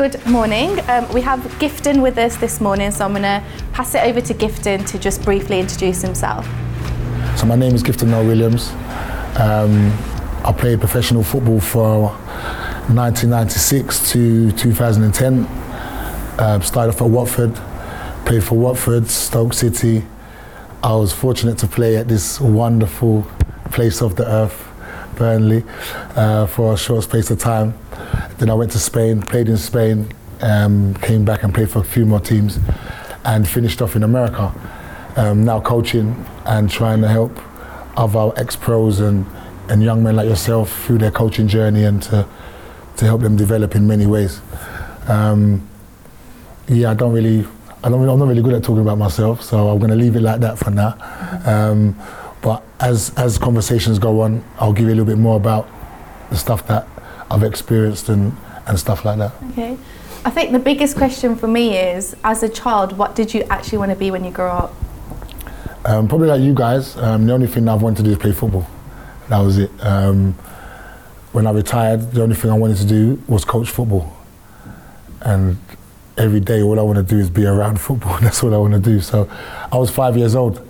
Good morning. Um, we have Gifton with us this morning, so I'm going to pass it over to Gifton to just briefly introduce himself. So my name is Gifton Noel Williams. Um, I played professional football for 1996 to 2010. Uh, started off at Watford, played for Watford, Stoke City. I was fortunate to play at this wonderful place of the earth, Burnley, uh, for a short space of time. Then I went to Spain, played in Spain, um, came back and played for a few more teams, and finished off in America. Um, now coaching and trying to help other ex-pros and, and young men like yourself through their coaching journey and to, to help them develop in many ways. Um, yeah, I don't really, I don't, I'm not really good at talking about myself, so I'm going to leave it like that for now. Um, but as as conversations go on, I'll give you a little bit more about the stuff that I've experienced and, and stuff like that. Okay. I think the biggest question for me is, as a child, what did you actually want to be when you grow up? Um, probably like you guys, um, the only thing I've wanted to do is play football. That was it. Um, when I retired, the only thing I wanted to do was coach football. And every day, all I want to do is be around football. That's what I want to do. So I was five years old.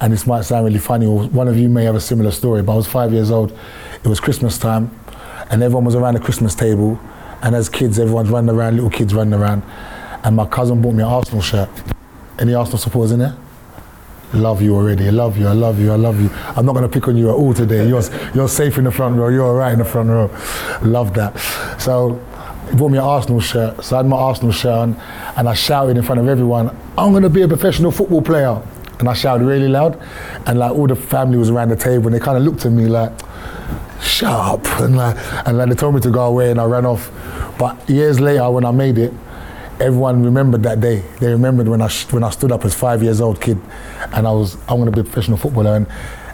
And this might sound really funny, or one of you may have a similar story, but I was five years old. It was Christmas time, and everyone was around the Christmas table. And as kids, everyone's running around, little kids running around. And my cousin bought me an Arsenal shirt. Any Arsenal supporters in there? love you already. I love you. I love you. I love you. I'm not going to pick on you at all today. You're, you're safe in the front row. You're all right in the front row. Love that. So he bought me an Arsenal shirt. So I had my Arsenal shirt on and I shouted in front of everyone, I'm going to be a professional football player. And I shouted really loud. And like all the family was around the table and they kind of looked at me like, shut up. And like, and like they told me to go away and I ran off. But years later when I made it, everyone remembered that day. They remembered when I when I stood up as five years old kid, and I was I'm going to be a professional footballer. And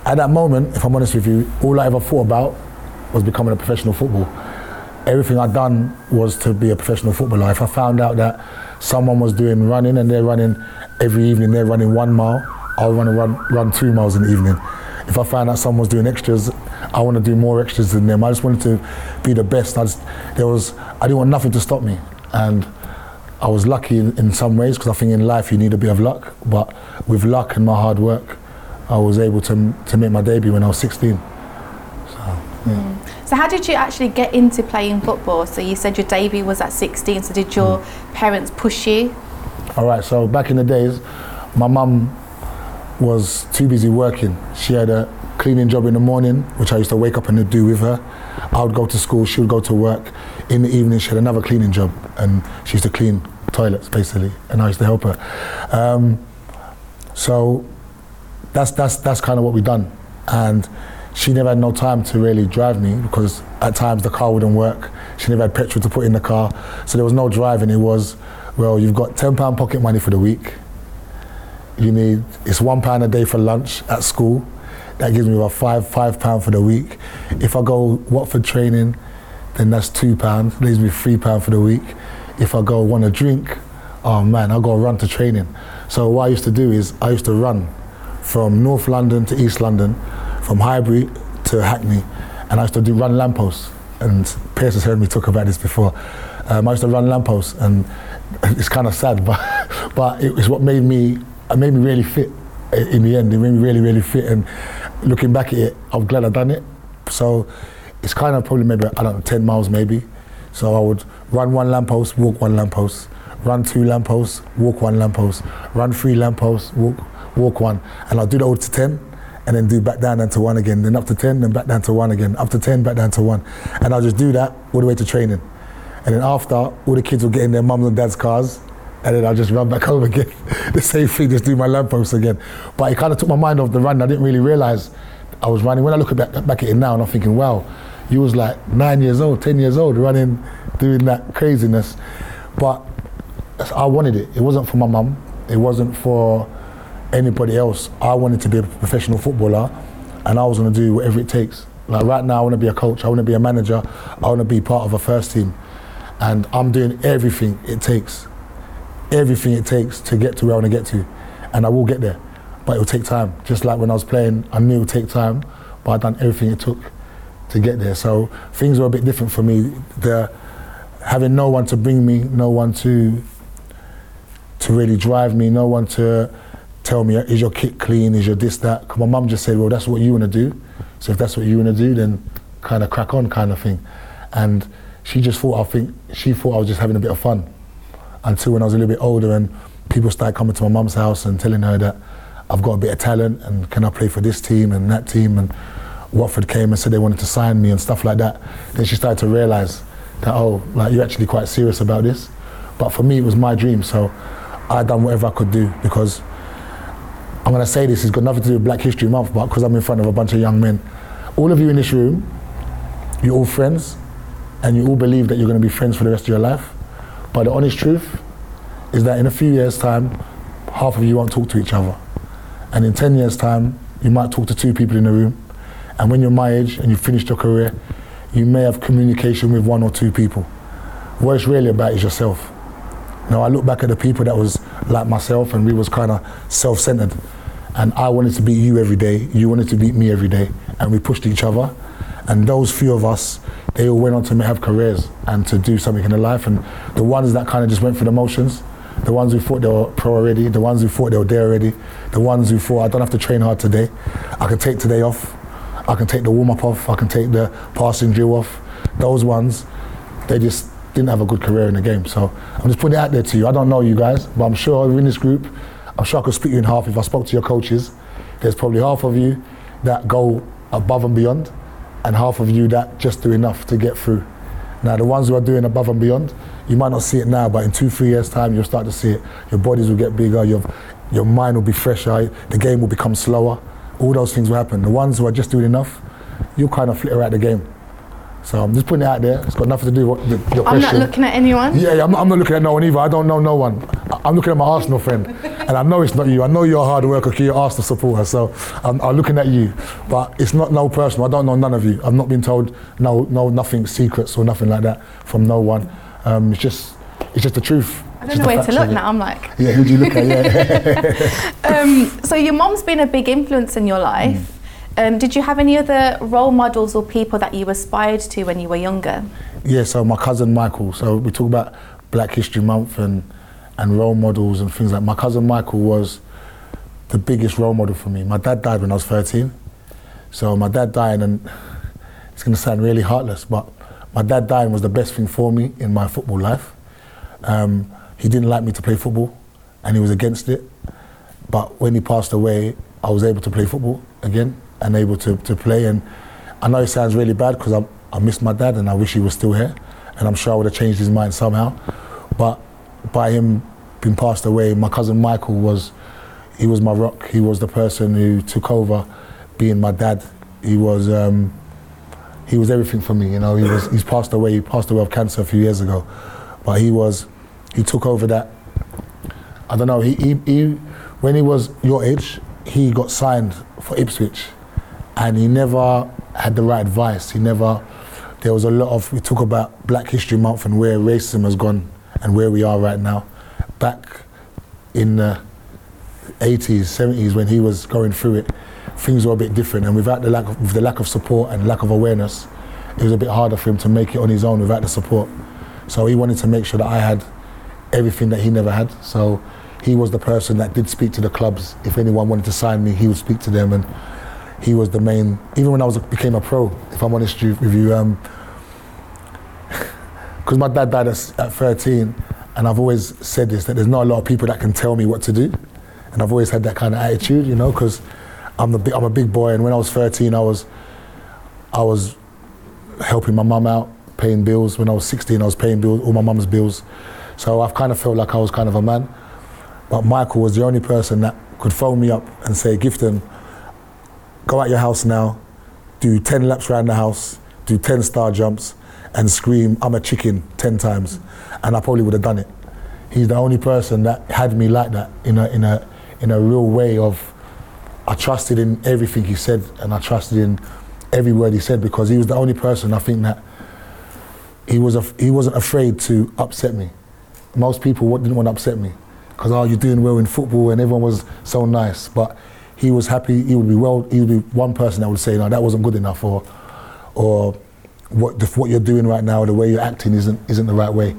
at that moment, if I'm honest with you, all I ever thought about was becoming a professional footballer. Everything I'd done was to be a professional footballer. If I found out that someone was doing running and they're running every evening, they're running one mile, I want to run run two miles in the evening. If I found out someone was doing extras, I want to do more extras than them. I just wanted to be the best. I just, there was I didn't want nothing to stop me, and I was lucky in, in some ways because I think in life you need a bit of luck. But with luck and my hard work, I was able to to make my debut when I was 16. So, yeah. Mm. So how did you actually get into playing football? So you said your debut was at 16. So did your mm. parents push you? All right. So back in the days, my mum was too busy working. She had a cleaning job in the morning, which I used to wake up and do with her. I would go to school, she would go to work. In the evening, she had another cleaning job, and she used to clean toilets basically, and I used to help her. Um, so that's that's that's kind of what we've done, and she never had no time to really drive me because at times the car wouldn't work. She never had petrol to put in the car, so there was no driving. It was, well, you've got ten pound pocket money for the week. You need it's one pound a day for lunch at school that gives me about five five pound for the week. If I go Watford training, then that's two pounds. Leaves me three pound for the week. If I go want a drink, oh man, I go run to training. So what I used to do is I used to run from North London to East London, from Highbury to Hackney, and I used to do run lampposts. And Pierce has heard me talk about this before. Um, I used to run lampposts, and it's kind of sad, but but it was what made me it made me really fit eh, in the end. It made me really really fit, and looking back at it, I'm glad I done it. So it's kind of probably maybe, I don't know, 10 miles maybe. So I would run one lamppost, walk one lamppost, run two lampposts, walk one lamppost, run three lampposts, walk, walk one. And I'll do that all to 10 and then do back down, and to one again, then up to 10, then back down to one again, up to 10, back down to one. And I'll just do that all the way to training. And then after, all the kids will get in their mums and dad's cars, and then I'll just run back home again. the same thing, just do my lampposts again. But it kind of took my mind off the run. I didn't really realize I was running. When I look back, back at it now, and I'm thinking, wow, you was like nine years old, ten years old, running, doing that craziness. But I wanted it. It wasn't for my mum. It wasn't for anybody else. I wanted to be a professional footballer, and I was going to do whatever it takes. Like right now, I want to be a coach. I want to be a manager. I want to be part of a first team, and I'm doing everything it takes everything it takes to get to where I want to get to, and I will get there. But it will take time. Just like when I was playing, I knew it would take time, but I'd done everything it took to get there. So things were a bit different for me. The having no one to bring me, no one to to really drive me, no one to tell me, is your kit clean, is your this, that. my mum just said, well, that's what you want to do. So if that's what you want to do, then kind of crack on kind of thing. And she just thought, I think, she thought I was just having a bit of fun. Until when I was a little bit older and people started coming to my mum's house and telling her that I've got a bit of talent and can I play for this team and that team and Watford came and said they wanted to sign me and stuff like that. Then she started to realise that, oh, like you're actually quite serious about this. But for me, it was my dream, so I done whatever I could do because I'm to say this, it's got nothing to do with Black History Month, but because I'm in front of a bunch of young men, all of you in this room, you're all friends and you all believe that you're to be friends for the rest of your life. But the honest truth is that in a few years' time, half of you won't talk to each other. And in 10 years' time, you might talk to two people in the room. And when you're my age and you've finished your career, you may have communication with one or two people. What it's really about is yourself. Now, I look back at the people that was like myself and we was kind of self-centered. And I wanted to beat you every day, you wanted to beat me every day. And we pushed each other. And those few of us, they all went on to have careers and to do something in their life. And the ones that kind of just went through the motions, the ones who thought they were pro already, the ones who thought they were there already, the ones who thought I don't have to train hard today, I can take today off, I can take the warm up off, I can take the passing drill off. Those ones, they just didn't have a good career in the game. So I'm just putting it out there to you. I don't know you guys, but I'm sure in this group, I'm sure I could split you in half if I spoke to your coaches. There's probably half of you that go above and beyond, and half of you that just do enough to get through. Now, the ones who are doing above and beyond, you might not see it now, but in two, three years' time, you'll start to see it. Your bodies will get bigger, your, your mind will be fresher, the game will become slower. All those things will happen. The ones who are just doing enough, you'll kind of flitter out the game. So I'm just putting it out there. It's got nothing to do with your, your I'm question. not looking at anyone. Yeah, yeah I'm, not, I'm not looking at no one either. I don't know no one. I'm looking at my Arsenal friend, and I know it's not you. I know you're a hard worker, you're an Arsenal supporter. So I'm, I'm looking at you, but it's not no personal. I don't know none of you. I've not been told no, no, nothing secrets or nothing like that from no one. Um, it's just, it's just the truth. I don't know where to look now. I'm like, Yeah, who do you look at? Yeah. um, so your mom's been a big influence in your life. Mm. Um, did you have any other role models or people that you aspired to when you were younger? Yeah, so my cousin Michael. So we talk about Black History Month and and role models and things like. My cousin Michael was the biggest role model for me. My dad died when I was 13. So my dad dying, and it's going to sound really heartless, but my dad dying was the best thing for me in my football life. Um, he didn't like me to play football, and he was against it. But when he passed away, I was able to play football again and able to, to play. And I know it sounds really bad because I, I miss my dad and I wish he was still here. And I'm sure I would have changed his mind somehow. But by him being passed away, my cousin Michael was, he was my rock. He was the person who took over being my dad. He was, um, he was everything for me. You know, he was, he's passed away. He passed away of cancer a few years ago. But he was, he took over that I don't know. He, he, he, when he was your age, he got signed for Ipswich, and he never had the right advice. He never. There was a lot of. We talk about Black History Month and where racism has gone and where we are right now. Back in the 80s, 70s, when he was going through it, things were a bit different. And without the lack of, with the lack of support and lack of awareness, it was a bit harder for him to make it on his own without the support. So he wanted to make sure that I had everything that he never had. So he was the person that did speak to the clubs. If anyone wanted to sign me, he would speak to them, and he was the main. Even when I was became a pro, if I'm honest with you, because um, my dad died at, at 13, and I've always said this that there's not a lot of people that can tell me what to do, and I've always had that kind of attitude, you know, because I'm the I'm a big boy, and when I was 13, I was I was helping my mum out, paying bills. When I was 16, I was paying bills, all my mum's bills. So I've kind of felt like I was kind of a man. But Michael was the only person that could phone me up and say, Gifton, go out your house now, do 10 laps around the house, do 10 star jumps, and scream, I'm a chicken 10 times. And I probably would have done it. He's the only person that had me like that in a, in a, in a real way of, I trusted in everything he said and I trusted in every word he said because he was the only person I think that he, was af- he wasn't afraid to upset me. Most people didn't want to upset me because, oh, you're doing well in football and everyone was so nice. But he was happy, he would be well, he would be one person that would say, no, that wasn't good enough or, or what the, what you're doing right now, the way you're acting isn't isn't the right way.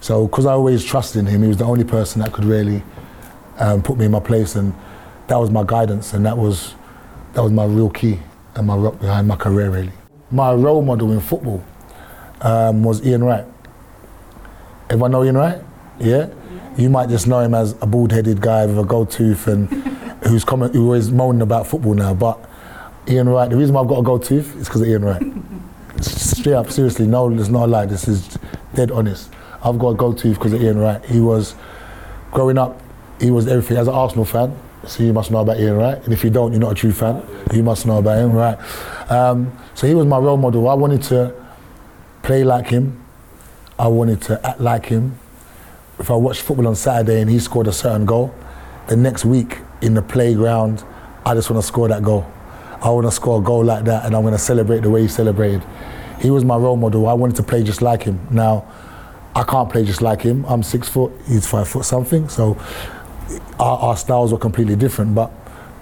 So because I always trusted in him, he was the only person that could really um, put me in my place, and that was my guidance, and that was that was my real key and my rock behind my career really. My role model in football um, was Ian Wright. Everyone know Ian Wright? Yeah? You might just know him as a bald-headed guy with a gold tooth and who's comment, who always moaning about football now. But Ian Wright, the reason why I've got a gold tooth is because of Ian Wright. Straight up, seriously, no, there's no lie. This is dead honest. I've got a gold tooth because of Ian Wright. He was growing up. He was everything. As an Arsenal fan, so you must know about Ian Wright. And if you don't, you're not a true fan. You must know about him, right? Um, so he was my role model. I wanted to play like him. I wanted to act like him. If I watched football on Saturday and he scored a certain goal, the next week in the playground, I just want to score that goal. I want to score a goal like that and I'm going to celebrate the way he celebrated. He was my role model. I wanted to play just like him. Now, I can't play just like him. I'm six foot, he's five foot something. So our, our styles were completely different. But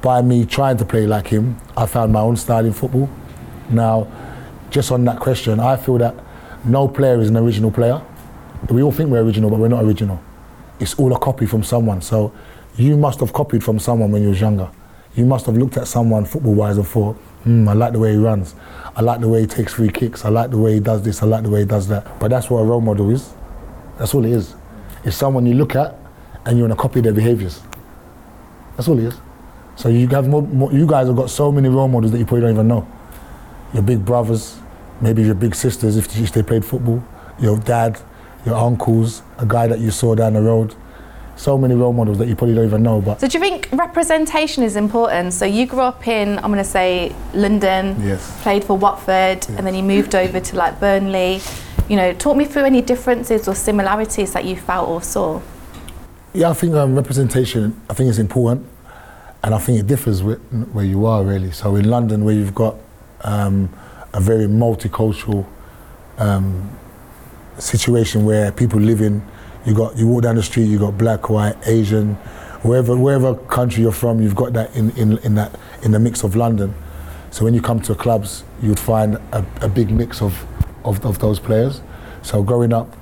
by me trying to play like him, I found my own style in football. Now, just on that question, I feel that no player is an original player. We all think we're original, but we're not original. It's all a copy from someone. So you must have copied from someone when you was younger. You must have looked at someone football-wise and thought, hmm, I like the way he runs. I like the way he takes free kicks. I like the way he does this. I like the way he does that. But that's what a role model is. That's all it is. It's someone you look at and you want to copy their behaviors. That's all it is. So you have more, more, you guys have got so many role models that you probably don't even know. Your big brothers, maybe your big sisters if they played football, your dad, your uncles, a guy that you saw down the road. So many role models that you probably don't even know. But So do you think representation is important? So you grew up in, I'm going to say, London, Yes. played for Watford, and then you moved over to like Burnley. You know, talk me through any differences or similarities that you felt or saw. yeah, I think um, representation. I think it's important, and I think it differs with, where you are really. So in London, where you've got um, a very multicultural um, situation where people live in, you got you walk down the street, you got black, white, Asian, wherever wherever country you're from, you've got that in, in, in that in the mix of London. So when you come to clubs, you'd find a, a big mix of, of, of those players. So growing up,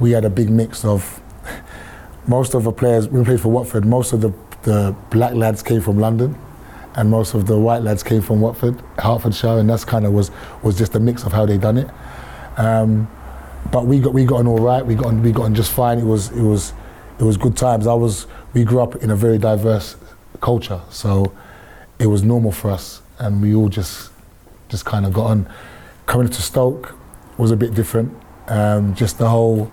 we had a big mix of most of the players, we played for Watford, most of the, the black lads came from London and most of the white lads came from Watford, Hertfordshire, and that's kind of was, was just a mix of how they done it. Um, but we got we got on all right. We got on, we got on just fine. It was it was it was good times. I was we grew up in a very diverse culture, so it was normal for us, and we all just just kind of got on. Coming to Stoke was a bit different. Um, just the whole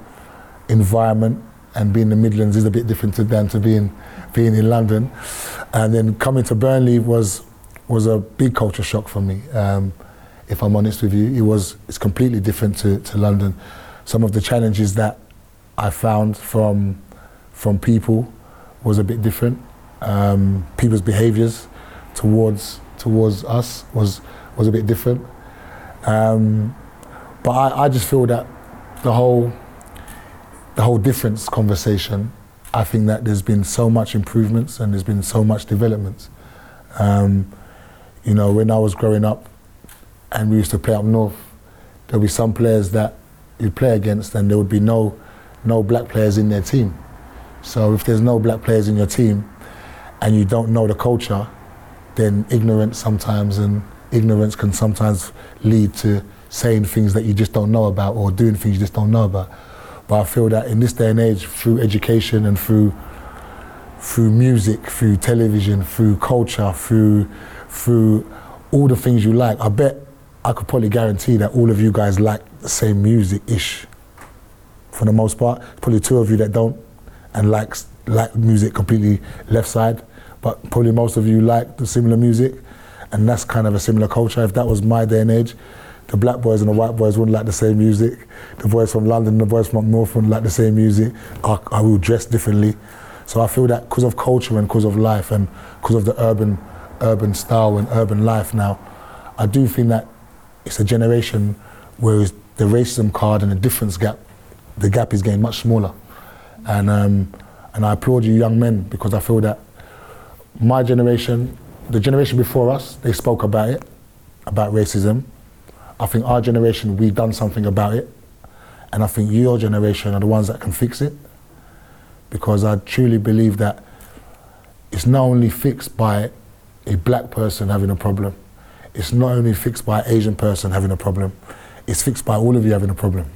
environment and being in the Midlands is a bit different to, than to being being in London. And then coming to Burnley was was a big culture shock for me. Um, if I'm honest with you, it was it's completely different to, to London. Some of the challenges that I found from from people was a bit different. Um, people's behaviours towards towards us was was a bit different. Um, but I, I just feel that the whole the whole difference conversation, I think that there's been so much improvements and there's been so much developments. Um, you know, when I was growing up and we used to play up north, there'll be some players that you'd play against and there would be no no black players in their team. So if there's no black players in your team and you don't know the culture, then ignorance sometimes and ignorance can sometimes lead to saying things that you just don't know about or doing things you just don't know about. But I feel that in this day and age, through education and through through music, through television, through culture, through through all the things you like, I bet I could probably guarantee that all of you guys like the same music ish. For the most part, probably two of you that don't and like like music completely left side, but probably most of you like the similar music, and that's kind of a similar culture. If that was my day and age, the black boys and the white boys wouldn't like the same music. The boys from London, the boys from north wouldn't like the same music. I, I will dress differently. So I feel that because of culture and because of life and because of the urban, urban style and urban life now, I do think that it's a generation where is the racism card and the difference gap, the gap is getting much smaller. And, um, and I applaud you young men because I feel that my generation, the generation before us, they spoke about it, about racism. I think our generation, we've done something about it. And I think your generation are the ones that can fix it. Because I truly believe that it's not only fixed by a black person having a problem, it's not only fixed by an Asian person having a problem, it's fixed by all of you having a problem.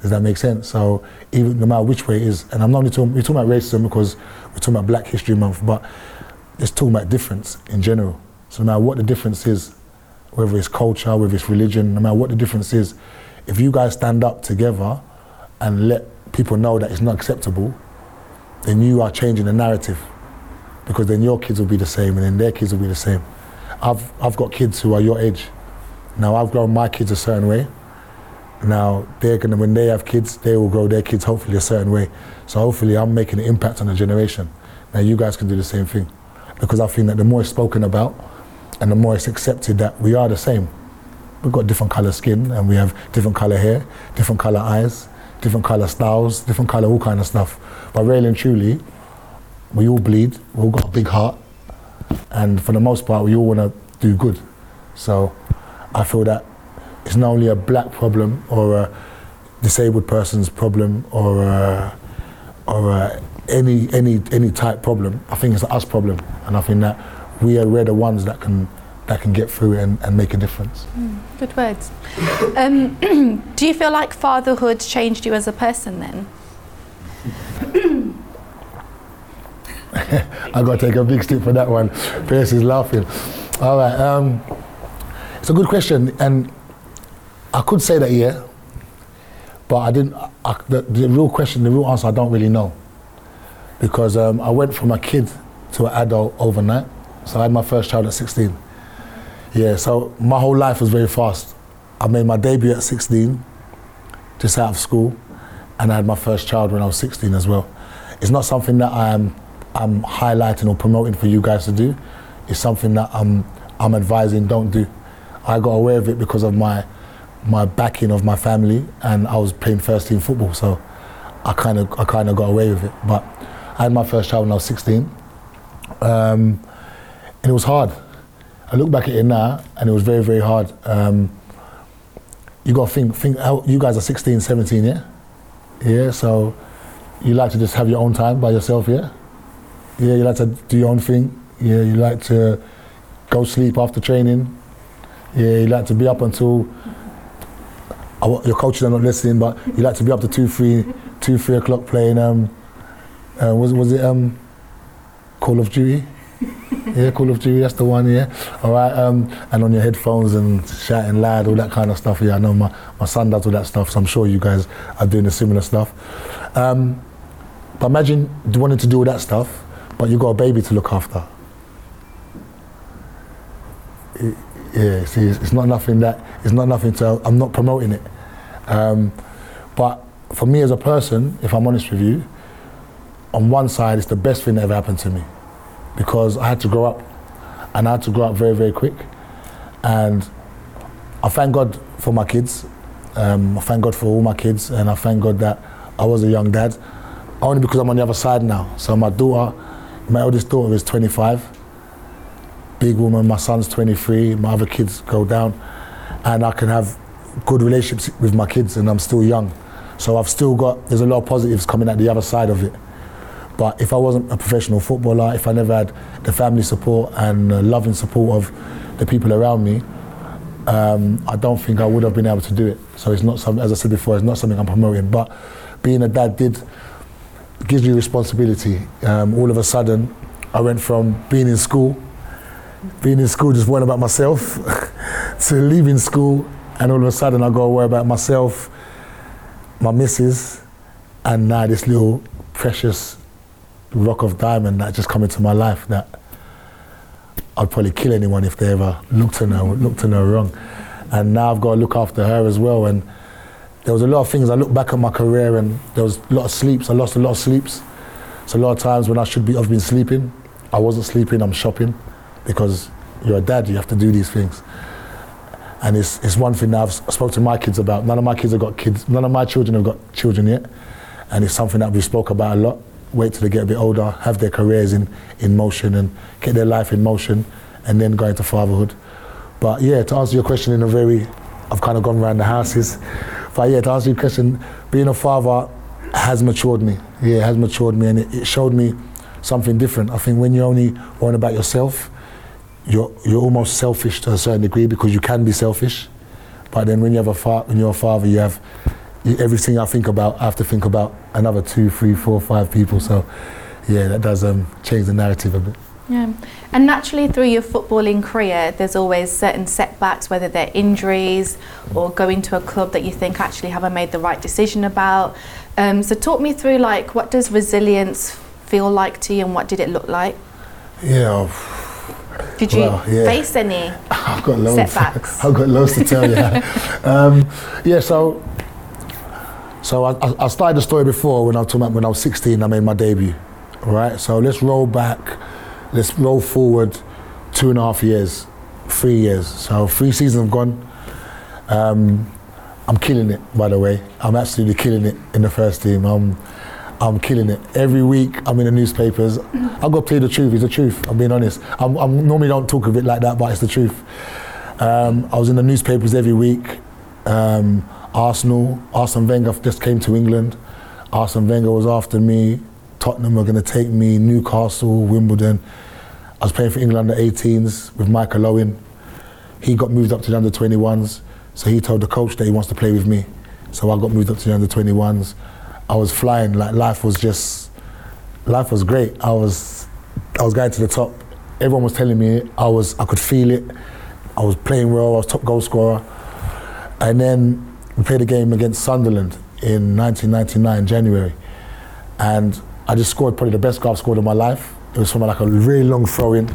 Does that make sense? So even no matter which way it is, and I'm not only talking, we're talking about racism because we're talking about Black History Month, but it's talking about difference in general. So no matter what the difference is, whether it's culture, whether it's religion, no matter what the difference is, if you guys stand up together and let people know that it's not acceptable, then you are changing the narrative. Because then your kids will be the same and then their kids will be the same. I've, I've got kids who are your age. Now I've grown my kids a certain way. Now they're gonna when they have kids, they will grow their kids hopefully a certain way. So hopefully I'm making an impact on the generation. Now you guys can do the same thing. Because I think that the more it's spoken about and the more it's accepted that we are the same. We've got different colour skin and we have different colour hair, different colour eyes, different colour styles, different colour all kind of stuff. But really and truly, we all bleed, we all got a big heart, and for the most part, we all want to do good. So I feel that it's not only a black problem or a disabled person's problem or a, or a any any any type problem. I think it's an us problem, and I think that we are we're the ones that can that can get through it and, and make a difference. Good words. Um, do you feel like fatherhood changed you as a person then? I got to take a big stick for that one. Pierce is laughing. All right, um, it's a good question, and I could say that yeah, but I didn't. I, the, the real question, the real answer, I don't really know, because um, I went from a kid to an adult overnight. So I had my first child at 16. Yeah, so my whole life was very fast. I made my debut at 16, just out of school, and I had my first child when I was 16 as well. It's not something that I am I'm highlighting or promoting for you guys to do. It's something that I'm I'm advising don't do. I got away with it because of my my backing of my family, and I was playing first team football, so I kind of I kind of got away with it. But I had my first child when I was 16, um, and it was hard. I look back at it now, and it was very very hard. Um, you got to think think how, you guys are 16, 17, yeah, yeah. So you like to just have your own time by yourself, yeah. Yeah, you like to do your own thing. Yeah, you like to go sleep after training. Yeah, you like to be up until I, your coaches are not listening, but you like to be up to two, three, two, three o'clock playing. Um, uh, was was it um, Call of Duty? yeah, Call of Duty. That's the one. Yeah. All right. Um, and on your headphones and shouting loud, all that kind of stuff. Yeah, I know my, my son does all that stuff, so I'm sure you guys are doing the similar stuff. Um, but imagine wanting to do all that stuff but you've got a baby to look after. It, yeah, see, it's, it's, not nothing that, it's not nothing to, I'm not promoting it. Um, but for me as a person, if I'm honest with you, on one side, it's the best thing that ever happened to me because I had to grow up and I had to grow up very, very quick. And I thank God for my kids. Um, I thank God for all my kids, and I thank God that I was a young dad. Only because I'm on the other side now. So my daughter, my eldest daughter is 25. Big woman, my son's 23, my other kids go down. And I can have good relationships with my kids and I'm still young. So I've still got, there's a lot of positives coming at the other side of it. But if I wasn't a professional footballer, if I never had the family support and the loving support of the people around me, um, I don't think I would have been able to do it. So it's not something, as I said before, it's not something I'm promoting. But being a dad did gives you responsibility. Um, all of a sudden, I went from being in school, being in school just worrying about myself, to leaving school, and all of a sudden I got to worry about myself, my missus, and now this little precious rock of diamond that just come into my life that I'd probably kill anyone if they ever looked at her, looked at her wrong. And now I've got to look after her as well. And there was a lot of things. I look back at my career and there was a lot of sleeps. I lost a lot of sleeps. So a lot of times when I should be, I've been sleeping. I wasn't sleeping. I'm shopping because you're a dad. You have to do these things. And it's, it's one thing that I've spoken to my kids about. None of my kids have got kids. None of my children have got children yet. And it's something that we spoke about a lot. Wait till they get a bit older, have their careers in, in motion and get their life in motion and then go into fatherhood. But yeah, to answer your question in a very I've kind of gone around the houses. But yeah, to answer your question, being a father has matured me. Yeah, it has matured me, and it, it showed me something different. I think when you're only worrying about yourself, you're you're almost selfish to a certain degree because you can be selfish. But then when you have a fa- when you're a father, you have you, everything I think about. I have to think about another two, three, four, five people. So yeah, that does um, change the narrative a bit. Yeah. And naturally, through your footballing career, there's always certain setbacks, whether they're injuries or going to a club that you think actually have I made the right decision about. Um, so, talk me through like what does resilience feel like to you, and what did it look like? Yeah. Did you Well, yeah. face any? I've got loads. Setbacks. I've got loads to tell you. um, yeah, so so I, I- started the story before when I was talking about when I was 16. I made my debut. Right. So let's roll back. Let's roll forward two and a half years, three years. So three seasons have gone. Um, I'm killing it, by the way. I'm absolutely killing it in the first team. I'm, I'm killing it. Every week I'm in the newspapers. I've got to tell you the truth. It's the truth. I'm being honest. I'm, I'm normally don't talk of it like that, but it's the truth. Um, I was in the newspapers every week. Um, Arsenal, Arsene Wenger just came to England. Arsene Wenger was after me. Tottenham were going to take me. Newcastle, Wimbledon. I was playing for England under 18s with Michael Owen. He got moved up to the under 21s, so he told the coach that he wants to play with me. So I got moved up to the under 21s. I was flying like life was just, life was great. I was, I was going to the top. Everyone was telling me I was, I could feel it. I was playing well. I was top goal scorer. And then we played a game against Sunderland in 1999 January, and I just scored probably the best goal I've scored in my life. It was from like a really long throw in.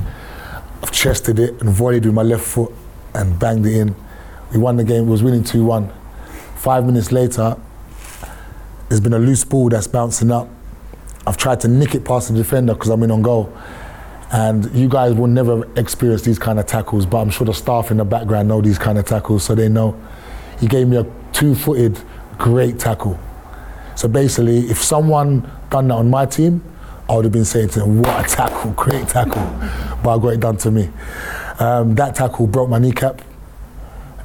I've chested it and volleyed with my left foot and banged it in. We won the game. We was winning 2-1. Five minutes later, there's been a loose ball that's bouncing up. I've tried to nick it past the defender because I'm in on goal. And you guys will never experience these kind of tackles, but I'm sure the staff in the background know these kind of tackles, so they know. He gave me a two-footed, great tackle. So basically, if someone done that on my team, I would have been saying to them, "What a tackle! Great tackle!" but I got it done to me. Um, that tackle broke my kneecap.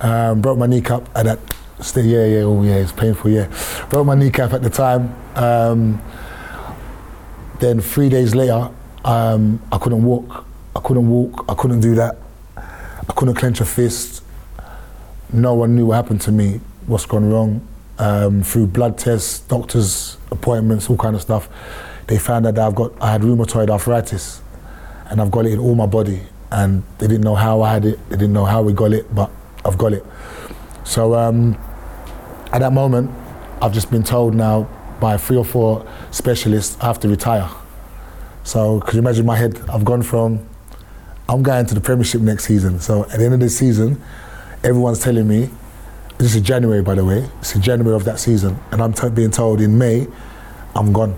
Um, broke my kneecap at that. sta- Yeah, yeah, oh yeah, it's painful. Yeah, broke my kneecap at the time. Um, then three days later, um, I couldn't walk. I couldn't walk. I couldn't do that. I couldn't clench a fist. No one knew what happened to me. What's gone wrong? Um, through blood tests, doctors' appointments, all kind of stuff, they found out that I've got I had rheumatoid arthritis, and I've got it in all my body. And they didn't know how I had it. They didn't know how we got it, but I've got it. So um, at that moment, I've just been told now by three or four specialists I have to retire. So could you imagine my head? I've gone from I'm going to the Premiership next season. So at the end of this season, everyone's telling me this is January, by the way. It's in January of that season, and I'm t- being told in May, I'm gone.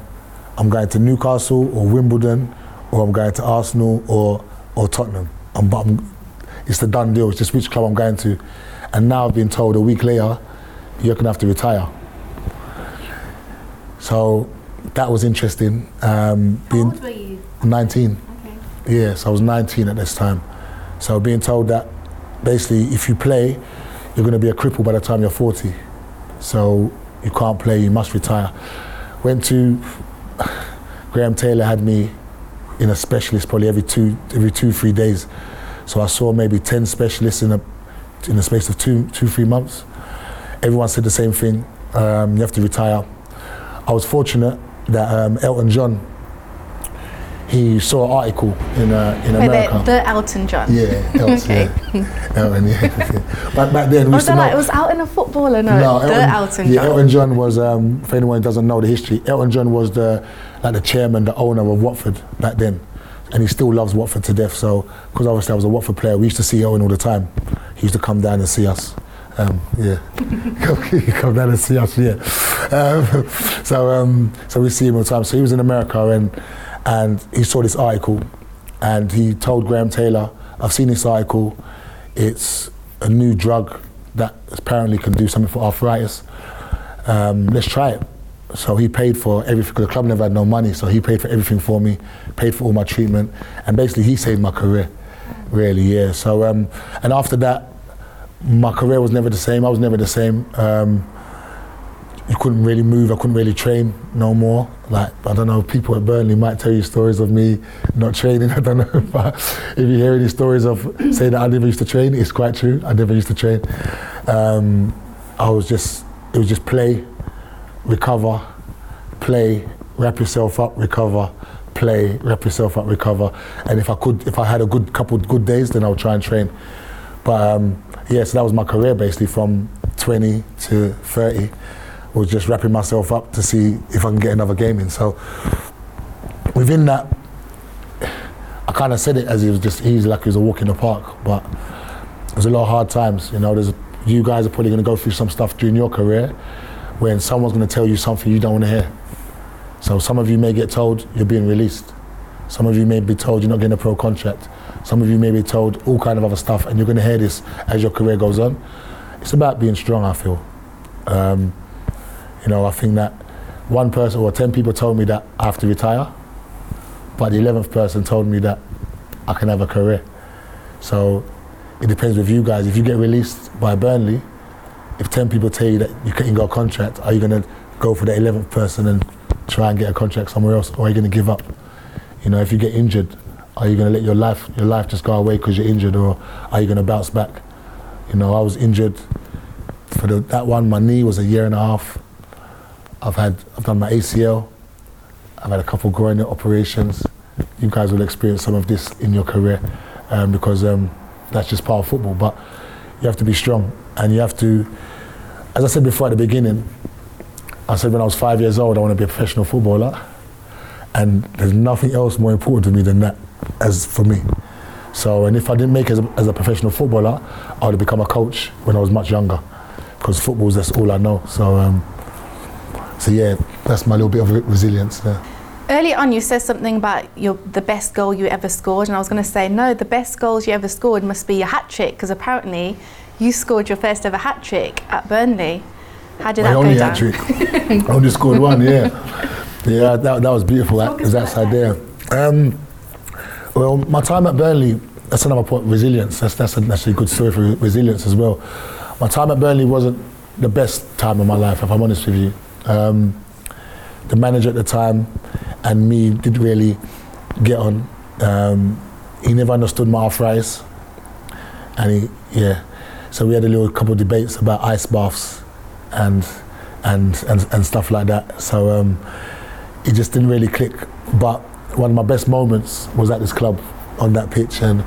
I'm going to Newcastle or Wimbledon, or I'm going to Arsenal or or Tottenham. I'm, I'm, it's the done deal. It's just which club I'm going to. And now I've been told a week later, you're gonna have to retire. So that was interesting. Um, being were you? 19. Okay. Yes, I was 19 at this time. So being told that basically if you play, you're going to be a cripple by the time you're 40. So you can't play, you must retire. Went to Graham Taylor had me in a specialist probably every two, every two, three days. So I saw maybe 10 specialists in a, in the space of two, two, three months. Everyone said the same thing. Um, you have to retire. I was fortunate that um, Elton John, he saw an article in uh, in Wait, America. the, the Elton John. Yeah, Elton, Okay. yeah. Elton, yeah. Back, back then, we I used was to know. it was out in a footballer, no, the Elton John. yeah. Elton John was, um, for anyone who doesn't know the history, Elton John was the like the chairman, the owner of Watford back then, and he still loves Watford to death. So, because obviously I was a Watford player, we used to see Elton all the time. He used to come down and see us. Um, yeah, come, down and see us. Yeah. Um, so, um, so we see him all the time. So he was in America and and he saw this article, and he told Graham Taylor, "I've seen this article. It's a new drug that apparently can do something for arthritis. Um, let's try it." So he paid for everything. 'cause The club never had no money, so he paid for everything for me, paid for all my treatment, and basically he saved my career. Really, yeah. So um, and after that, my career was never the same. I was never the same. Um, you couldn't really move. I couldn't really train no more. Like I don't know, people at Burnley might tell you stories of me not training. I don't know, but if you hear any stories of saying that I never used to train, it's quite true. I never used to train. Um, I was just it was just play, recover, play, wrap yourself up, recover, play, wrap yourself up, recover. And if I could, if I had a good couple good days, then I would try and train. But um, yeah, so that was my career basically from 20 to 30 was just wrapping myself up to see if I can get another game in. So within that, I kind of said it as it was just easy, like it was a walk in the park. But it was a lot of hard times. You know, there's you guys are probably going to go through some stuff during your career when someone's going to tell you something you don't want to hear. So some of you may get told you're being released. Some of you may be told you're not getting a pro contract. Some of you may be told all kind of other stuff, and you're going to hear this as your career goes on. It's about being strong, I feel. Um, you know, I think that one person or 10 people told me that I have to retire, but the 11th person told me that I can have a career. So it depends with you guys. If you get released by Burnley, if 10 people tell you that you can't get a contract, are you going to go for the 11th person and try and get a contract somewhere else, or are you going to give up? You know, if you get injured, are you going to let your life your life just go away because you're injured, or are you going to bounce back? You know, I was injured for the, that one. My knee was a year and a half. I've had I've done my ACL. I've had a couple groin operations. You guys will experience some of this in your career um, because um, that's just part of football. But you have to be strong and you have to, as I said before at the beginning, I said when I was five years old I want to be a professional footballer, and there's nothing else more important to me than that, as for me. So, and if I didn't make it as a, as a professional footballer, I would have become a coach when I was much younger, because football's that's all I know. So. Um, so yeah, that's my little bit of resilience there. Early on, you said something about your the best goal you ever scored, and I was going to say no. The best goals you ever scored must be your hat trick, because apparently you scored your first ever hat trick at Burnley. How did my that only go down? hat trick. I only scored one. Yeah, yeah, that, that was beautiful. That because that's there. Um, well, my time at Burnley. That's another point. Resilience. That's that's a, that's a good story for resilience as well. My time at Burnley wasn't the best time of my life, if I'm honest with you. Um, the manager at the time and me did really get on. Um, he never understood my arthritis, and he, yeah. So we had a little couple of debates about ice baths and and and, and stuff like that. So um, it just didn't really click. But one of my best moments was at this club on that pitch, and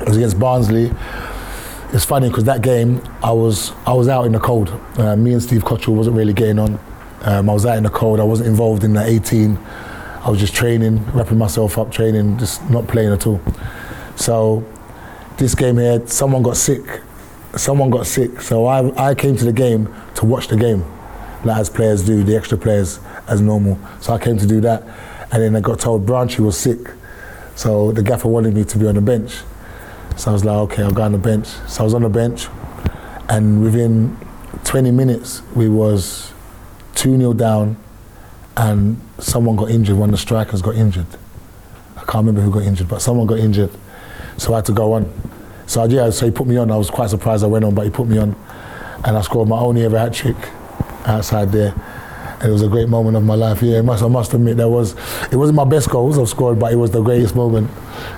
it was against Barnsley. It's funny because that game I was I was out in the cold. Uh, me and Steve Cotterill wasn't really getting on. Um, I was out in the cold. I wasn't involved in the 18. I was just training, wrapping myself up, training, just not playing at all. So this game here, someone got sick. Someone got sick. So I, I came to the game to watch the game, like as players do, the extra players as normal. So I came to do that, and then I got told Branchy was sick. So the gaffer wanted me to be on the bench. So I was like, okay, I'll go on the bench. So I was on the bench, and within 20 minutes, we was 2 0 down, and someone got injured. One of the strikers got injured. I can't remember who got injured, but someone got injured. So I had to go on. So yeah, so he put me on. I was quite surprised I went on, but he put me on, and I scored my only ever hat trick outside there. It was a great moment of my life. Yeah, I must, I must admit that was it wasn't my best goals I've scored, but it was the greatest moment.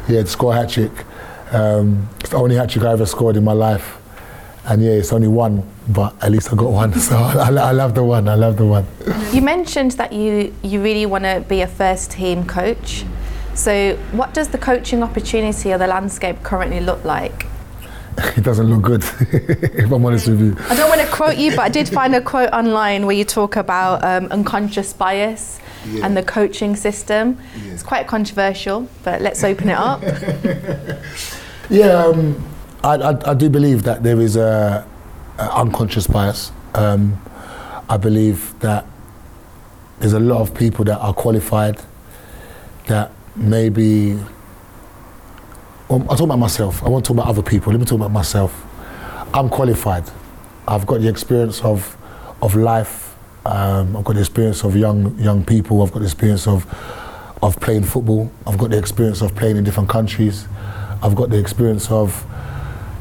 Yeah, to score a hat trick. Um, it's the only hat trick I ever scored in my life. And yeah, it's only one, but at least I got one. So I, I love the one. I love the one. You mentioned that you, you really want to be a first team coach. So, what does the coaching opportunity or the landscape currently look like? It doesn't look good, if I'm honest with you. I don't want to quote you, but I did find a quote online where you talk about um, unconscious bias Yeah. and the coaching system. Yeah. It's quite controversial, but let's open it up. Yeah, um, I, I, I do believe that there is a, a unconscious bias. Um, I believe that there's a lot of people that are qualified that maybe. Well, I'll talk about myself. I won't talk about other people. Let me talk about myself. I'm qualified. I've got the experience of of life. Um, I've got the experience of young young people. I've got the experience of of playing football. I've got the experience of playing in different countries. I've got the experience of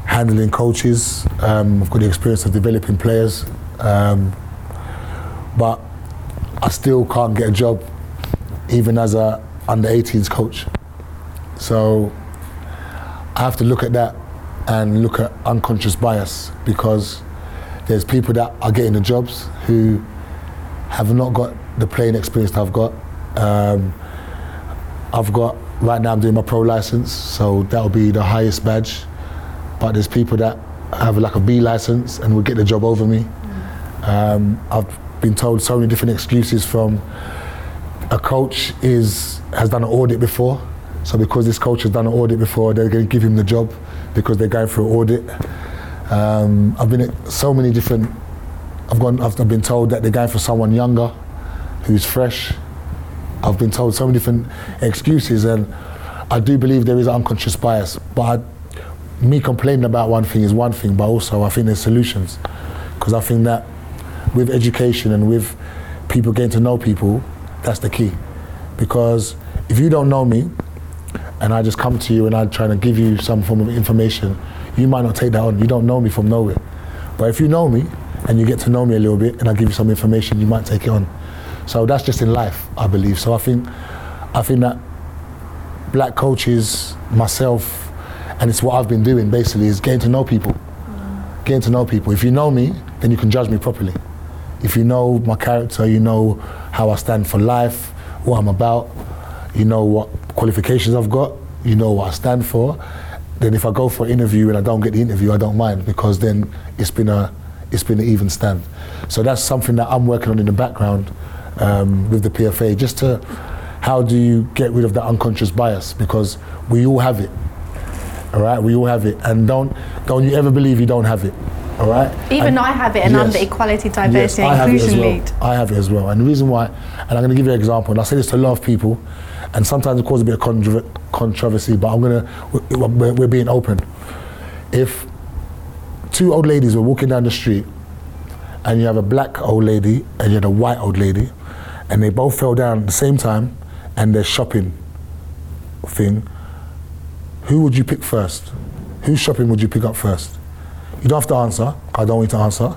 handling coaches. Um, I've got the experience of developing players, um, but I still can't get a job, even as a under 18s coach. So I have to look at that and look at unconscious bias because there's people that are getting the jobs who have not got the playing experience that I've got. Um, I've got right now I'm doing my pro license, so that'll be the highest badge. But there's people that have like a B license and will get the job over me. Um, I've been told so many different excuses from a coach is has done an audit before. So because this coach has done an audit before, they're going to give him the job because they're going through an audit. Um, I've been at so many different. I've gone. I've been told that they're going for someone younger, who's fresh. I've been told so many different excuses, and I do believe there is unconscious bias. But I, me complaining about one thing is one thing, but also I think there's solutions, because I think that with education and with people getting to know people, that's the key. Because if you don't know me, and I just come to you and I try to give you some form of information, you might not take that on. You don't know me from nowhere. But if you know me and you get to know me a little bit and I give you some information, you might take it on. So that's just in life, I believe. So I think, I think that black coaches, myself, and it's what I've been doing basically is getting to know people. Getting to know people. If you know me, then you can judge me properly. If you know my character, you know how I stand for life, what I'm about, you know what qualifications I've got, you know what I stand for, then if I go for an interview and I don't get the interview, I don't mind because then it's been a it's been an even stand. So that's something that I'm working on in the background um, with the PFA, just to how do you get rid of that unconscious bias because we all have it. All right, we all have it, and don't don't you ever believe you don't have it. All right. Even And- I have it, and I'm the Equality, Yes, Diversity, I and have it as Inclusion well. Lead. I have it as well. And the reason why, and I'm going to give you an example, and I say this to a lot of people, and sometimes it causes a bit of controver- controversy, but I'm going to, we're, we're being open. If two old ladies were walking down the street, and you have a black old lady and you had a white old lady, and they both fell down at the same time, and they're shopping thing, who would you pick first? Whose shopping would you pick up first? You don't have to answer. I don't want you to answer.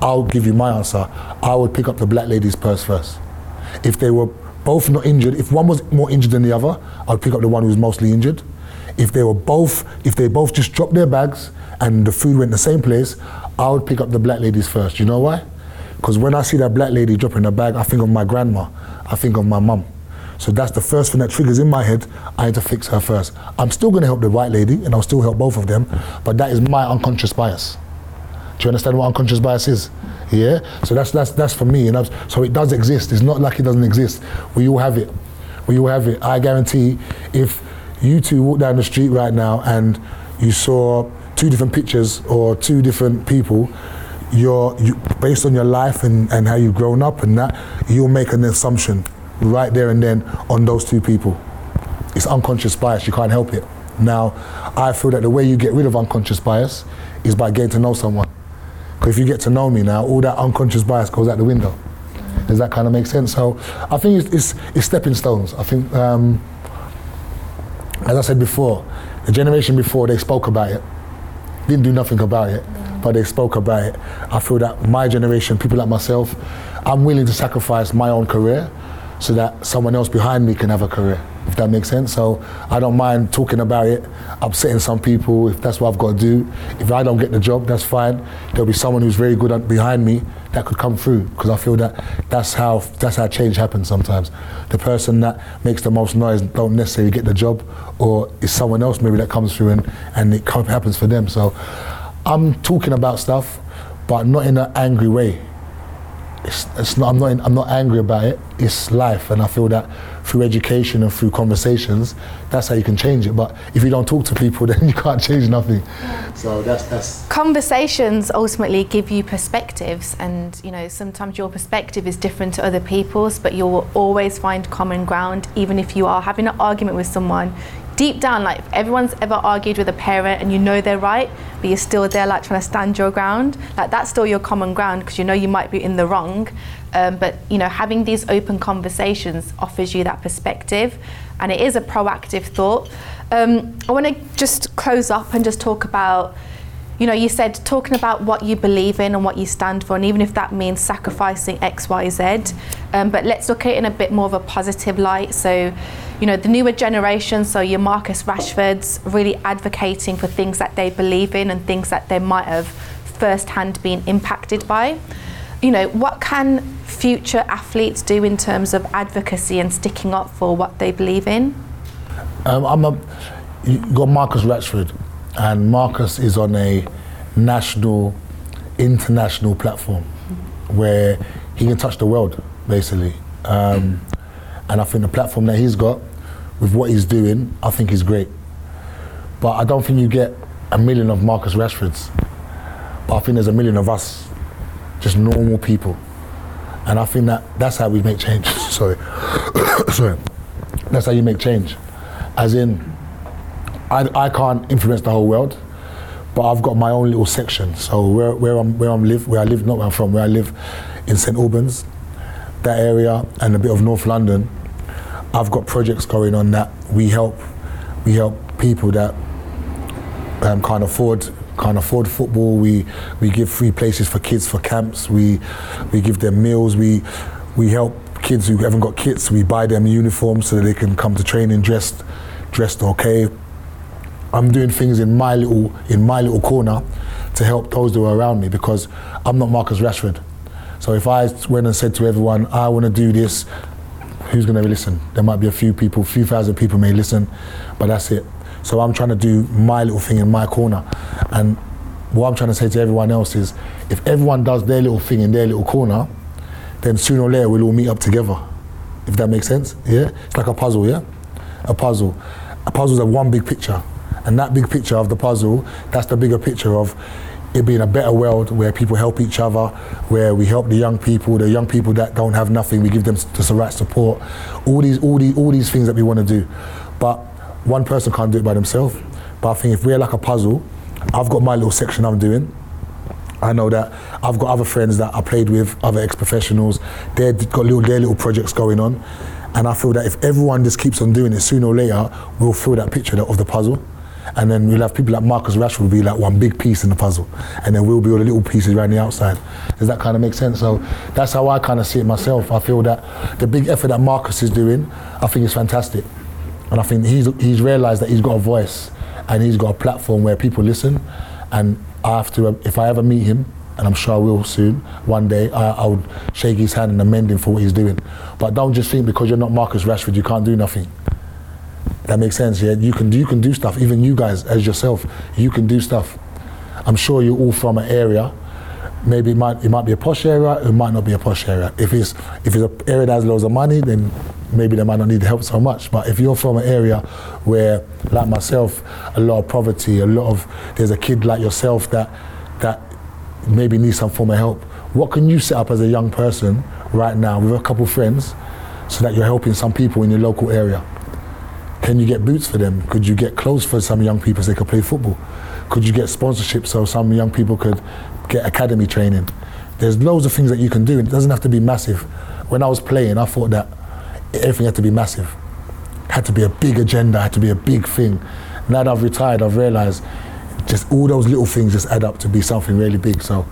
I'll give you my answer. I would pick up the black lady's purse first. If they were both not injured, if one was more injured than the other, I'd pick up the one who was mostly injured. If they were both, if they both just dropped their bags and the food went the same place, I would pick up the black ladies first. You know why? Because when I see that black lady dropping her bag, I think of my grandma. I think of my mum. So that's the first thing that triggers in my head. I need to fix her first. I'm still going to help the white lady, and I'll still help both of them, but that is my unconscious bias. Do you understand what unconscious bias is? Yeah. So that's that's that's for me, and that's, so it does exist. It's not like it doesn't exist. We all have it. We all have it. I guarantee, if you two walk down the street right now and you saw two different pictures or two different people, you're you, based on your life and, and how you've grown up and that, you'll make an assumption right there and then on those two people. It's unconscious bias. You can't help it. Now, I feel that the way you get rid of unconscious bias is by getting to know someone. Because if you get to know me now, all that unconscious bias goes out the window. Does that kind of make sense? So I think it's, it's, it's stepping stones. I think, um, as I said before, the generation before, they spoke about it, didn't do nothing about it, but they spoke about it. I feel that my generation, people like myself, I'm willing to sacrifice my own career so that someone else behind me can have a career, if that makes sense. So I don't mind talking about it, upsetting some people if that's what I've got to do. If I don't get the job, that's fine. There'll be someone who's very good behind me that could come through because I feel that that's how that's how change happens sometimes. The person that makes the most noise don't necessarily get the job, or it's someone else maybe that comes through and and it happens for them. So I'm talking about stuff, but not in an angry way it's, it's not, I'm, not in, I'm not angry about it. It's life, and I feel that through education and through conversations, that's how you can change it. But if you don't talk to people, then you can't change nothing. So that's that's Conversations ultimately give you perspectives, and you know sometimes your perspective is different to other people's, but you'll always find common ground, even if you are having an argument with someone. Deep down, like if everyone's ever argued with a parent and you know they're right, but you're still there, like trying to stand your ground, like that's still your common ground because you know you might be in the wrong. Um, but you know, having these open conversations offers you that perspective, and it is a proactive thought. Um, I want to just close up and just talk about you know, you said talking about what you believe in and what you stand for, and even if that means sacrificing X, Y, Z. Um, but let's look at it in a bit more of a positive light. So, you know, the newer generation, so your Marcus Rashfords, really advocating for things that they believe in and things that they might have firsthand been impacted by. You know, what can future athletes do in terms of advocacy and sticking up for what they believe in? Um, I'm a, you got Marcus Rashford, and Marcus is on a national, international platform where he can touch the world, basically. Um, and I think the platform that he's got, with what he's doing, I think is great. But I don't think you get a million of Marcus Rashfords. But I think there's a million of us, just normal people. And I think that that's how we make change. Sorry. Sorry. That's how you make change. As in, I, I can't influence the whole world, but I've got my own little section. So where, where I'm where I'm live where I live not where I'm from where I live in St Albans, that area and a bit of North London, I've got projects going on that we help we help people that um, can't afford can't afford football. We we give free places for kids for camps. We we give them meals. We we help kids who haven't got kits. We buy them uniforms so that they can come to training dressed dressed okay. I'm doing things in my little in my little corner to help those that are around me because I'm not Marcus Rashford. So if I went and said to everyone, I want to do this, who's going to listen? There might be a few people, a few thousand people may listen, but that's it. So I'm trying to do my little thing in my corner. And what I'm trying to say to everyone else is if everyone does their little thing in their little corner, then sooner or later we'll all meet up together. If that makes sense? Yeah? It's like a puzzle, yeah? A puzzle. A puzzle's a one big picture. And that big picture of the puzzle, that's the bigger picture of it being a better world where people help each other, where we help the young people, the young people that don't have nothing, we give them just the right support. All these, all these, all these things that we want to do. But one person can't do it by themselves. But I think if we're like a puzzle, I've got my little section I'm doing. I know that I've got other friends that I played with, other ex-professionals. They've got little, their little projects going on. And I feel that if everyone just keeps on doing it, sooner or later, we'll fill that picture of the puzzle. And then we'll have people like Marcus Rashford will be like one big piece in the puzzle. And then we'll be all the little pieces around the outside. Does that kind of make sense? So that's how I kind of see it myself. I feel that the big effort that Marcus is doing, I think is fantastic. And I think he's, he's realised that he's got a voice and he's got a platform where people listen. And I have to, if I ever meet him, and I'm sure I will soon, one day, I, I would shake his hand and amend him for what he's doing. But don't just think because you're not Marcus Rashford, you can't do nothing. That makes sense, yeah? You can, you can do stuff, even you guys, as yourself, you can do stuff. I'm sure you're all from an area maybe it might it might be a posh area, it might not be a posh area. If it's if it's an area that has loads of money, then maybe they might not need help so much. But if you're from an area where, like myself, a lot of poverty, a lot of there's a kid like yourself that that maybe needs some form of help. What can you set up as a young person right now with a couple friends so that you're helping some people in your local area? Can you get boots for them? Could you get clothes for some young people so they could play football? Could you get sponsorship so some young people could get academy training. There's loads of things that you can do, and it doesn't have to be massive. When I was playing, I thought that everything had to be massive, had to be a big agenda, had to be a big thing. Now that I've retired, I've realised just all those little things just add up to be something really big. So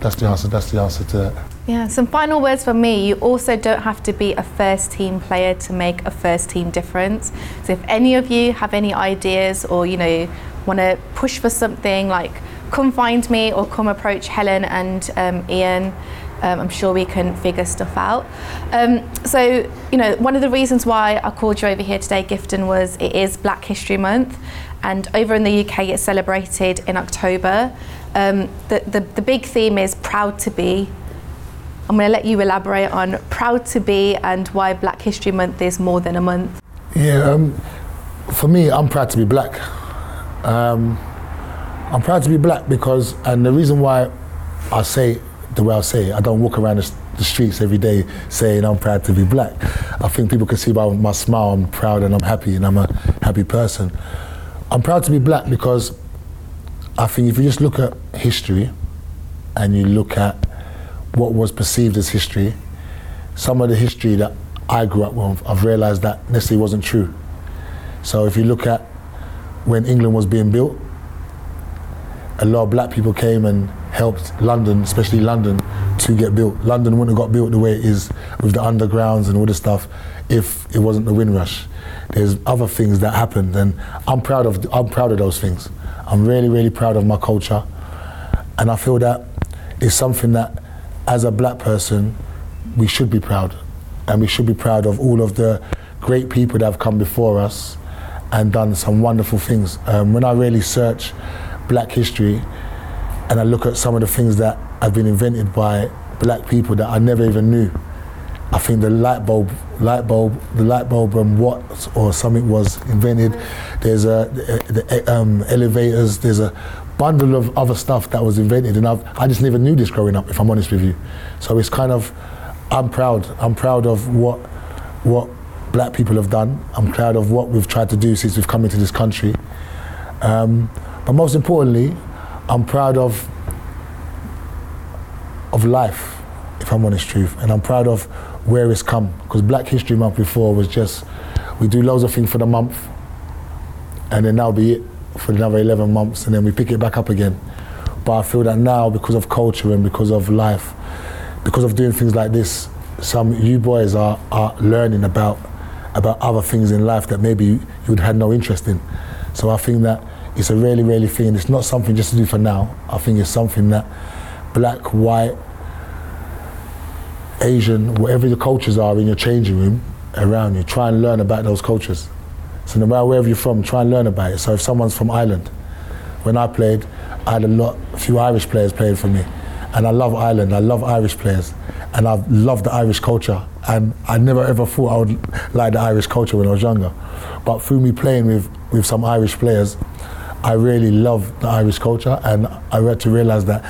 that's the answer. That's the answer to that. Yeah, some final words for me. You also don't have to be a first team player to make a first team difference. So if any of you have any ideas or you know want to push for something like come find me or come approach Helen and um, Ian. Um, I'm sure we can figure stuff out. Um, so, you know, one of the reasons why I called you over here today, Gifton, was it is Black History Month, and over in the UK it's celebrated in October. Um, the, the, the big theme is proud to be. I'm going to let you elaborate on proud to be and why Black History Month is more than a month. Yeah, um, for me, I'm proud to be black. Um, I'm proud to be black because, and the reason why I say the way I say it, I don't walk around the, the, streets every day saying I'm proud to be black. I think people can see by my smile I'm proud and I'm happy and I'm a happy person. I'm proud to be black because I think if you just look at history and you look at what was perceived as history, some of the history that I grew up with, I've realized that necessarily wasn't true. So if you look at when England was being built, a lot of black people came and helped London, especially London, to get built. London wouldn't have got built the way it is with the undergrounds and all this stuff if it wasn't the Windrush. There's other things that happened, and I'm proud of I'm proud of those things. I'm really, really proud of my culture, and I feel that it's something that, as a black person, we should be proud, and we should be proud of all of the great people that have come before us and done some wonderful things. Um, when I really search black history and I look at some of the things that have been invented by black people that I never even knew, I think the light bulb, light bulb, the light bulb and what or something was invented. There's a the, the um, elevators. There's a bundle of other stuff that was invented, and I've, I just never knew this growing up. If I'm honest with you, so it's kind of I'm proud. I'm proud of what what black people have done. I'm proud of what we've tried to do since we've come into this country. Um, but most importantly, I'm proud of of life, if I'm honest truth, and I'm proud of where it's come. Because Black History Month before was just we do loads of things for the month, and then that'll be it for another 11 months, and then we pick it back up again. But I feel that now, because of culture and because of life, because of doing things like this, some you boys are, are learning about about other things in life that maybe you would have no interest in. So I think that it's a really, really thing. It's not something just to do for now. I think it's something that black, white, Asian, whatever the cultures are in your changing room around you, try and learn about those cultures. So no matter wherever you're from, try and learn about it. So if someone's from Ireland, when I played, I had a lot, a few Irish players playing for me. And I love Ireland, I love Irish players. And I love the Irish culture. And I never ever thought I would like the Irish culture when I was younger. But through me playing with, with some Irish players, I really love the Irish culture. And I had to realize that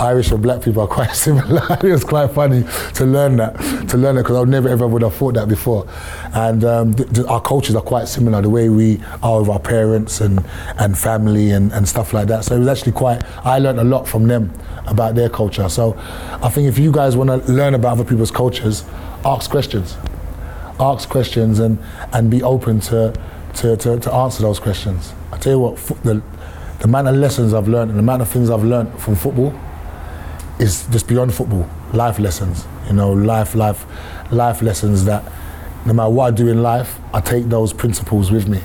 Irish and black people are quite similar. it was quite funny to learn that, to learn it because I never ever would have thought that before. And um, th- th- our cultures are quite similar, the way we are with our parents and, and family and, and stuff like that. So it was actually quite, I learned a lot from them about their culture. So I think if you guys want to learn about other people's cultures, ask questions. Ask questions and, and be open to, to, to, to answer those questions. I tell you what, the, the amount of lessons I've learned and the amount of things I've learned from football is just beyond football. Life lessons, you know, life, life, life lessons that no matter what I do in life, I take those principles with me,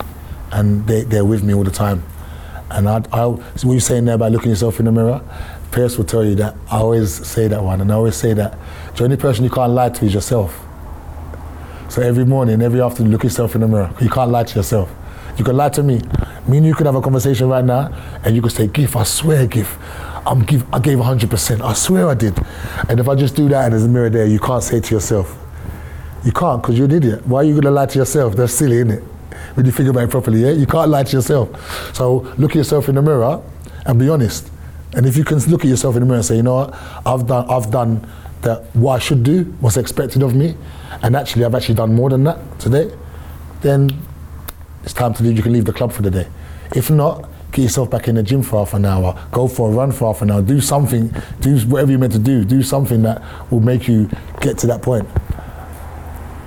and they, they're with me all the time. And I, I, so what you're saying there about looking yourself in the mirror, Pierce will tell you that I always say that one, and I always say that the only person you can't lie to is yourself. So every morning, every afternoon, look yourself in the mirror. You can't lie to yourself. You can lie to me. Me and you could have a conversation right now, and you could say, "Gif, I swear, Gif, I'm give, I gave 100%. I swear I did." And if I just do that, and there's a mirror there, you can't say to yourself, "You can't, because you're an idiot. Why are you gonna lie to yourself? That's silly, isn't it?" When you think about it properly, yeah, you can't lie to yourself. So look at yourself in the mirror and be honest. And if you can look at yourself in the mirror and say, "You know what? I've done, I've done that. What I should do, what's expected of me, and actually, I've actually done more than that today," then it's time to leave. You can leave the club for the day. If not, get yourself back in the gym for half an hour. Go for a run for half an hour. Do something. Do whatever you're meant to do. Do something that will make you get to that point.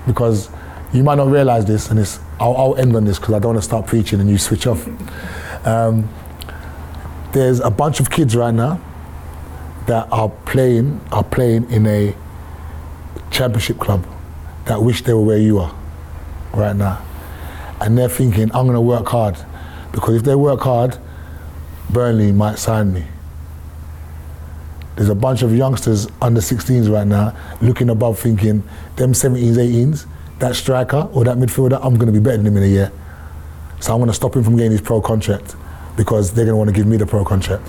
Because you might not realize this, and it's. I'll, I'll end on this because I don't want to start preaching and you switch off. Um, there's a bunch of kids right now that are playing are playing in a championship club that wish they were where you are right now and they're thinking, I'm going to work hard. Because if they work hard, Burnley might sign me. There's a bunch of youngsters under 16s right now looking above thinking, them 17s, 18s, that striker or that midfielder, I'm going to be better than him in a year. So I'm going to stop him from getting his pro contract because they're going to want to give me the pro contract.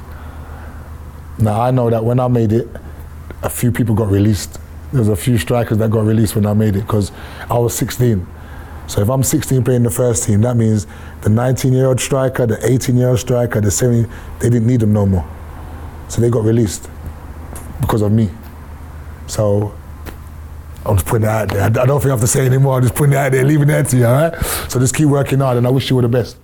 Now, I know that when I made it, a few people got released. There's a few strikers that got released when I made it because I was 16. So if I'm 16 playing the first team, that means the 19-year-old striker, the 18-year-old striker, the 17, they didn't need them no more. So they got released because of me. So I'm just putting that out there. I don't think I have to say anymore. I'm just putting it out there, leaving it to you, all right? So just keep working hard, and I wish you all the best.